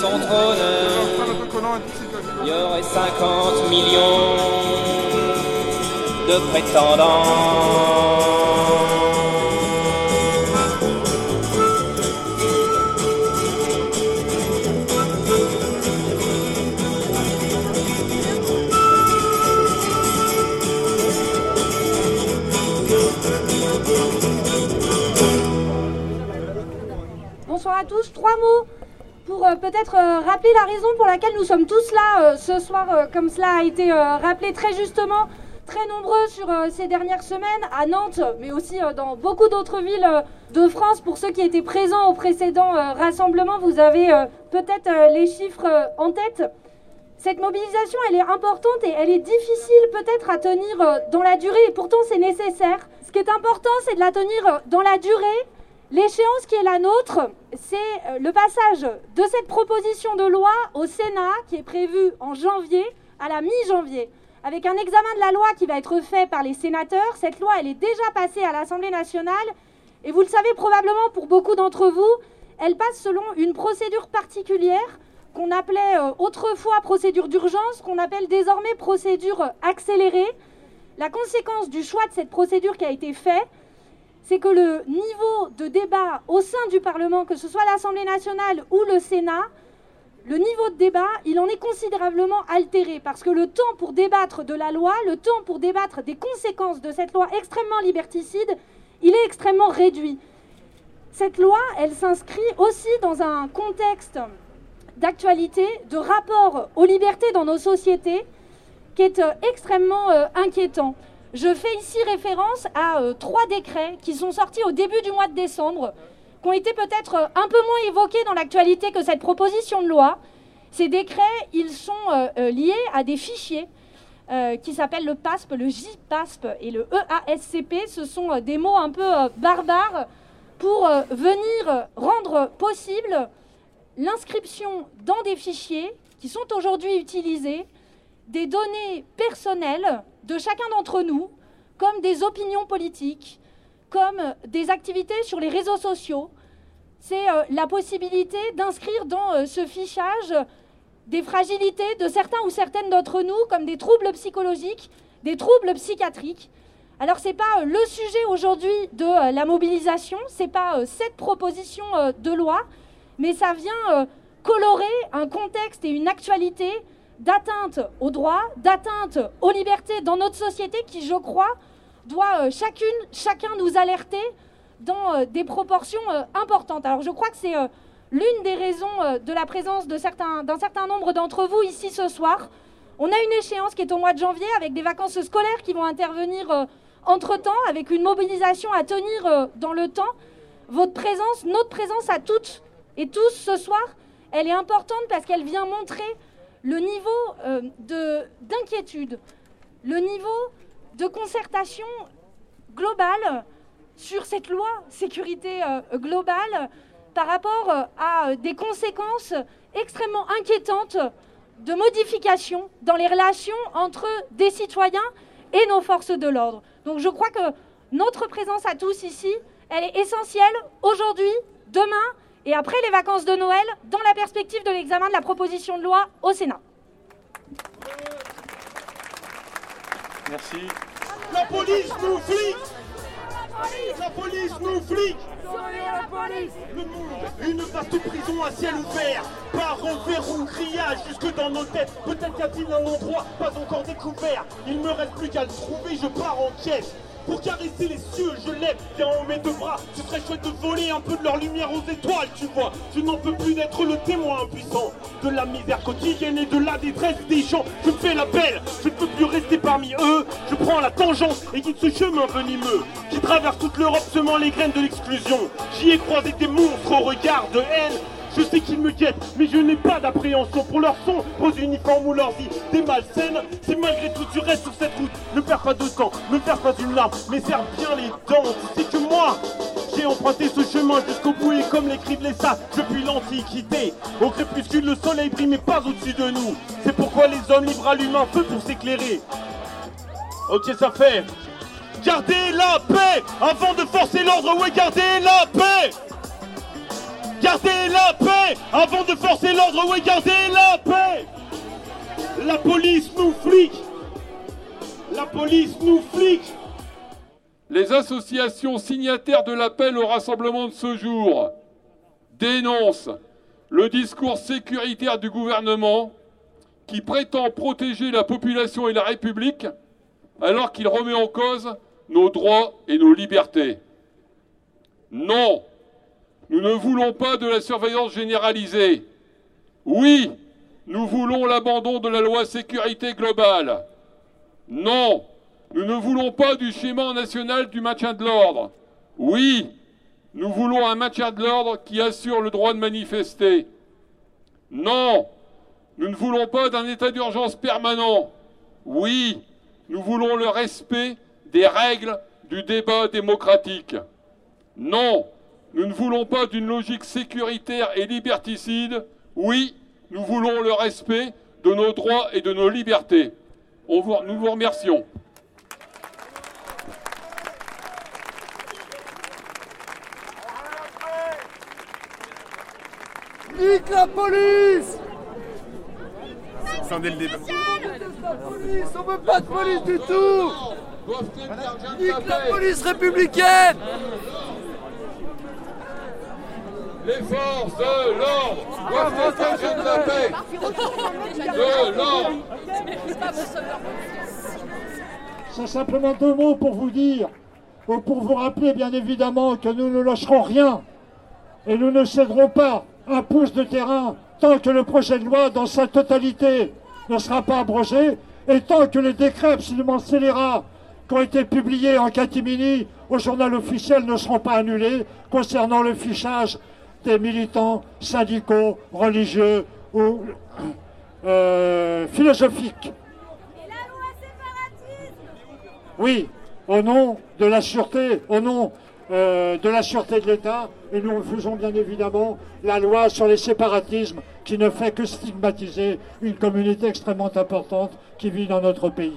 son trône, il y aurait 50 millions de prétendants. bonsoir à tous. Trois mots peut-être euh, rappeler la raison pour laquelle nous sommes tous là euh, ce soir, comme cela a été rappelé très justement, très nombreux sur ces dernières semaines, à Nantes, mais aussi dans beaucoup d'autres villes de France. Pour ceux qui étaient présents au précédent rassemblement, vous avez peut-être les chiffres en tête. Cette mobilisation, elle est importante et elle est difficile peut-être à tenir dans la durée, et pourtant c'est nécessaire. Ce qui est important, c'est de la tenir dans la durée L'échéance qui est la nôtre, c'est euh, le passage de cette proposition de loi au Sénat qui est prévu en janvier, à la mi-janvier, avec un examen de la loi qui va être fait par les sénateurs. Cette loi, elle est déjà passée à l'Assemblée nationale et vous le savez probablement pour beaucoup d'entre vous, elle passe selon une procédure particulière qu'on appelait euh, autrefois procédure d'urgence, qu'on appelle désormais procédure accélérée. La conséquence du choix de cette procédure qui a été faite, c'est que le niveau de débat au sein du Parlement, que ce soit l'Assemblée nationale ou le Sénat, le niveau de débat, il en est considérablement altéré parce que le temps pour débattre de la loi, le temps pour débattre des conséquences de cette loi extrêmement liberticide, il est extrêmement réduit. Cette loi, elle s'inscrit aussi dans un contexte d'actualité, de rapport aux libertés dans nos sociétés, qui est euh, extrêmement euh, inquiétant. Je fais ici référence à euh, trois décrets qui sont sortis au début du mois de décembre, qui ont été peut-être euh, un peu moins évoqués dans l'actualité que cette proposition de loi. Ces décrets, ils sont euh, liés à des fichiers qui s'appellent le PASP, le JPASP et le EASCP. Ce sont des mots un peu barbares pour venir rendre possible l'inscription dans des fichiers qui sont aujourd'hui utilisés des données personnelles de chacun d'entre nous, comme des opinions politiques, comme des activités sur les réseaux sociaux. C'est euh, la possibilité d'inscrire dans euh, ce fichage des fragilités de certains ou certaines d'entre nous, comme des troubles psychologiques, des troubles psychiatriques. Alors ce n'est pas euh, le sujet aujourd'hui de la mobilisation, ce n'est pas cette proposition de loi, mais ça vient colorer un contexte et une actualité d'atteinte aux droits, d'atteinte aux libertés dans notre société qui, je crois, doit euh, chacune, chacun nous alerter dans euh, des proportions euh, importantes. Alors je crois que c'est l'une des raisons de la présence d'un certain, certain nombre d'entre vous ici ce soir. On a une échéance qui est au mois de janvier avec des vacances scolaires qui vont intervenir entre-temps, avec une mobilisation à tenir dans le temps. Votre présence, notre présence à toutes et tous ce soir, elle est importante parce qu'elle vient montrer le niveau euh, d'inquiétude, le niveau de concertation globale sur cette loi sécurité euh, globale par rapport euh, à des conséquences extrêmement inquiétantes de modification dans les relations entre des citoyens et nos forces de l'ordre. Donc je crois que notre présence à tous ici, elle est essentielle aujourd'hui, demain et après les vacances de Noël, dans la perspective de l'examen de la proposition de loi au Sénat. Merci. La police nous flic La police nous flic Le monde, une vaste prison à ciel ouvert. Par un verrou grillage jusque dans nos têtes. Peut-être y a-t-il un endroit pas encore découvert. Il me reste plus qu'à le trouver, je pars en quête pour caresser les cieux, je lève, viens on met deux bras. Ce serait chouette de voler un peu de leur lumière aux étoiles, tu vois. Je n'en peux plus d'être le témoin impuissant de la misère quotidienne et de la détresse des gens. Je me fais la belle, je ne peux plus rester parmi eux. Je prends la tangente et quitte ce chemin venimeux qui traverse toute l'Europe semant les graines de l'exclusion. J'y ai croisé des monstres au regard de haine je sais qu'ils me guettent, mais je n'ai pas d'appréhension pour leur son, vos uniformes ou leurs des malsaines. C'est malgré tout tu restes sur cette route. Ne perds pas de temps, ne perds pas une larme, mais serre bien les dents. Tu sais que moi, j'ai emprunté ce chemin jusqu'au bout et comme l'écrivent les sages depuis l'Antiquité. Au crépuscule, le soleil brille mais pas au-dessus de nous. C'est pourquoi les hommes libres allument un feu pour s'éclairer. Ok, ça fait. Gardez la paix avant de forcer l'ordre, ouais, gardez la paix Gardez la paix Avant de forcer l'ordre, oui, garder la paix. La police nous flic. La police nous flic. Les associations signataires de l'appel au rassemblement de ce jour dénoncent le discours sécuritaire du gouvernement qui prétend protéger la population et la République alors qu'il remet en cause nos droits et nos libertés. Non, nous ne voulons pas de la surveillance généralisée. Oui, nous voulons l'abandon de la loi sécurité globale. Non, nous ne voulons pas du schéma national du maintien de l'ordre. Oui, nous voulons un maintien de l'ordre qui assure le droit de manifester. Non, nous ne voulons pas d'un état d'urgence permanent. Oui, nous voulons le respect des règles du débat démocratique. Non, nous ne voulons pas d'une logique sécuritaire et liberticide. Oui, nous voulons le respect de nos droits et de nos libertés. nous vous remercions. Nique la police Fin le débat. On veut pas de police du tout Nique la police républicaine Les forces de l'ordre de la paix. De l'ordre. C'est simplement deux mots pour vous dire, ou pour vous rappeler bien évidemment que nous ne lâcherons rien et nous ne céderons pas un pouce de terrain tant que le projet de loi dans sa totalité ne sera pas abrogé et tant que les décrets absolument scélérats qui ont été publiés en catimini au journal officiel ne seront pas annulés concernant le fichage des militants syndicaux, religieux ou euh, philosophiques. Oui, au nom de la sûreté, au nom euh, de la sûreté de l'État, et nous refusons bien évidemment la loi sur les séparatismes qui ne fait que stigmatiser une communauté extrêmement importante qui vit dans notre pays.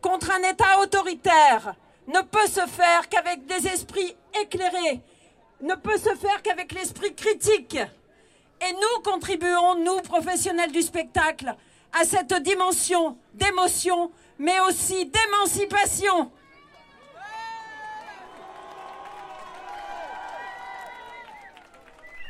contre un État autoritaire ne peut se faire qu'avec des esprits éclairés, ne peut se faire qu'avec l'esprit critique. Et nous contribuons, nous, professionnels du spectacle, à cette dimension d'émotion, mais aussi d'émancipation.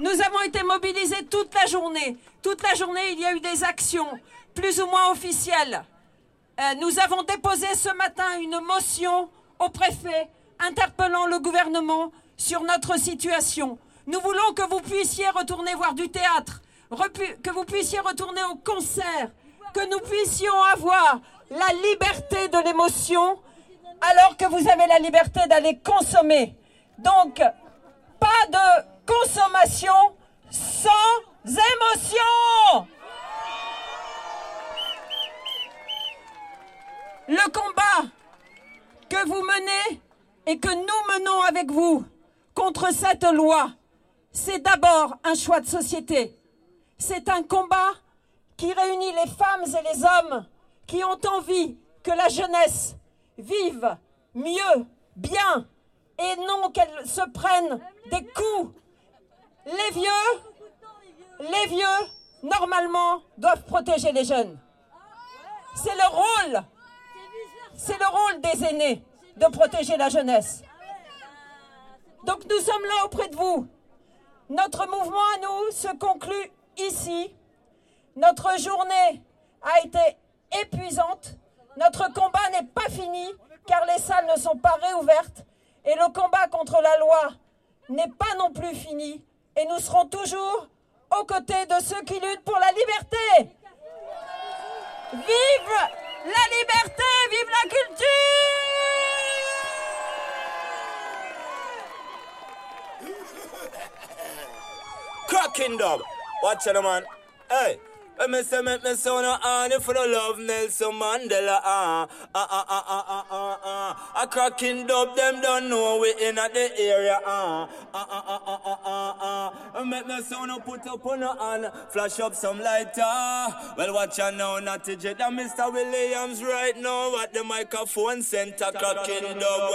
Nous avons été mobilisés toute la journée. Toute la journée, il y a eu des actions, plus ou moins officielles. Euh, nous avons déposé ce matin une motion au préfet interpellant le gouvernement sur notre situation Nous voulons que vous puissiez retourner voir du théâtre, que vous puissiez retourner au concert, que nous puissions avoir la liberté de l'émotion alors que vous avez la liberté d'aller consommer. Donc, pas de consommation sans émotion. Le combat que vous menez et que nous menons avec vous contre cette loi, c'est d'abord un choix de société. C'est un combat qui réunit les femmes et les hommes qui ont envie que la jeunesse vive mieux, bien, et non qu'elle se prenne des coups. Les vieux, les vieux, normalement, doivent protéger les jeunes. C'est le rôle, c'est le rôle des aînés de protéger la jeunesse. Donc nous sommes là auprès de vous. Notre mouvement à nous se conclut ici. Notre journée a été épuisante. Notre combat n'est pas fini car les salles ne sont pas réouvertes et le combat contre la loi n'est pas non plus fini et nous serons toujours aux côtés de ceux qui luttent pour la liberté. Vive la liberté, vive la culture Cracking dog. Watch it, man. Hey. Let me say, make me sound a honey for the love Nelson Mandela. Ah, ah, ah, ah, ah, ah, ah, ah. A cracking dub, them don't know we in at the area. Ah, ah, ah, ah, ah, ah, ah, ah. Make me sound a put up on a hand, flash up some lighter. Well, watch out now, not to jet. And Mr. Williams right now at the microphone center, cracking dub.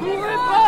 Bourrez pas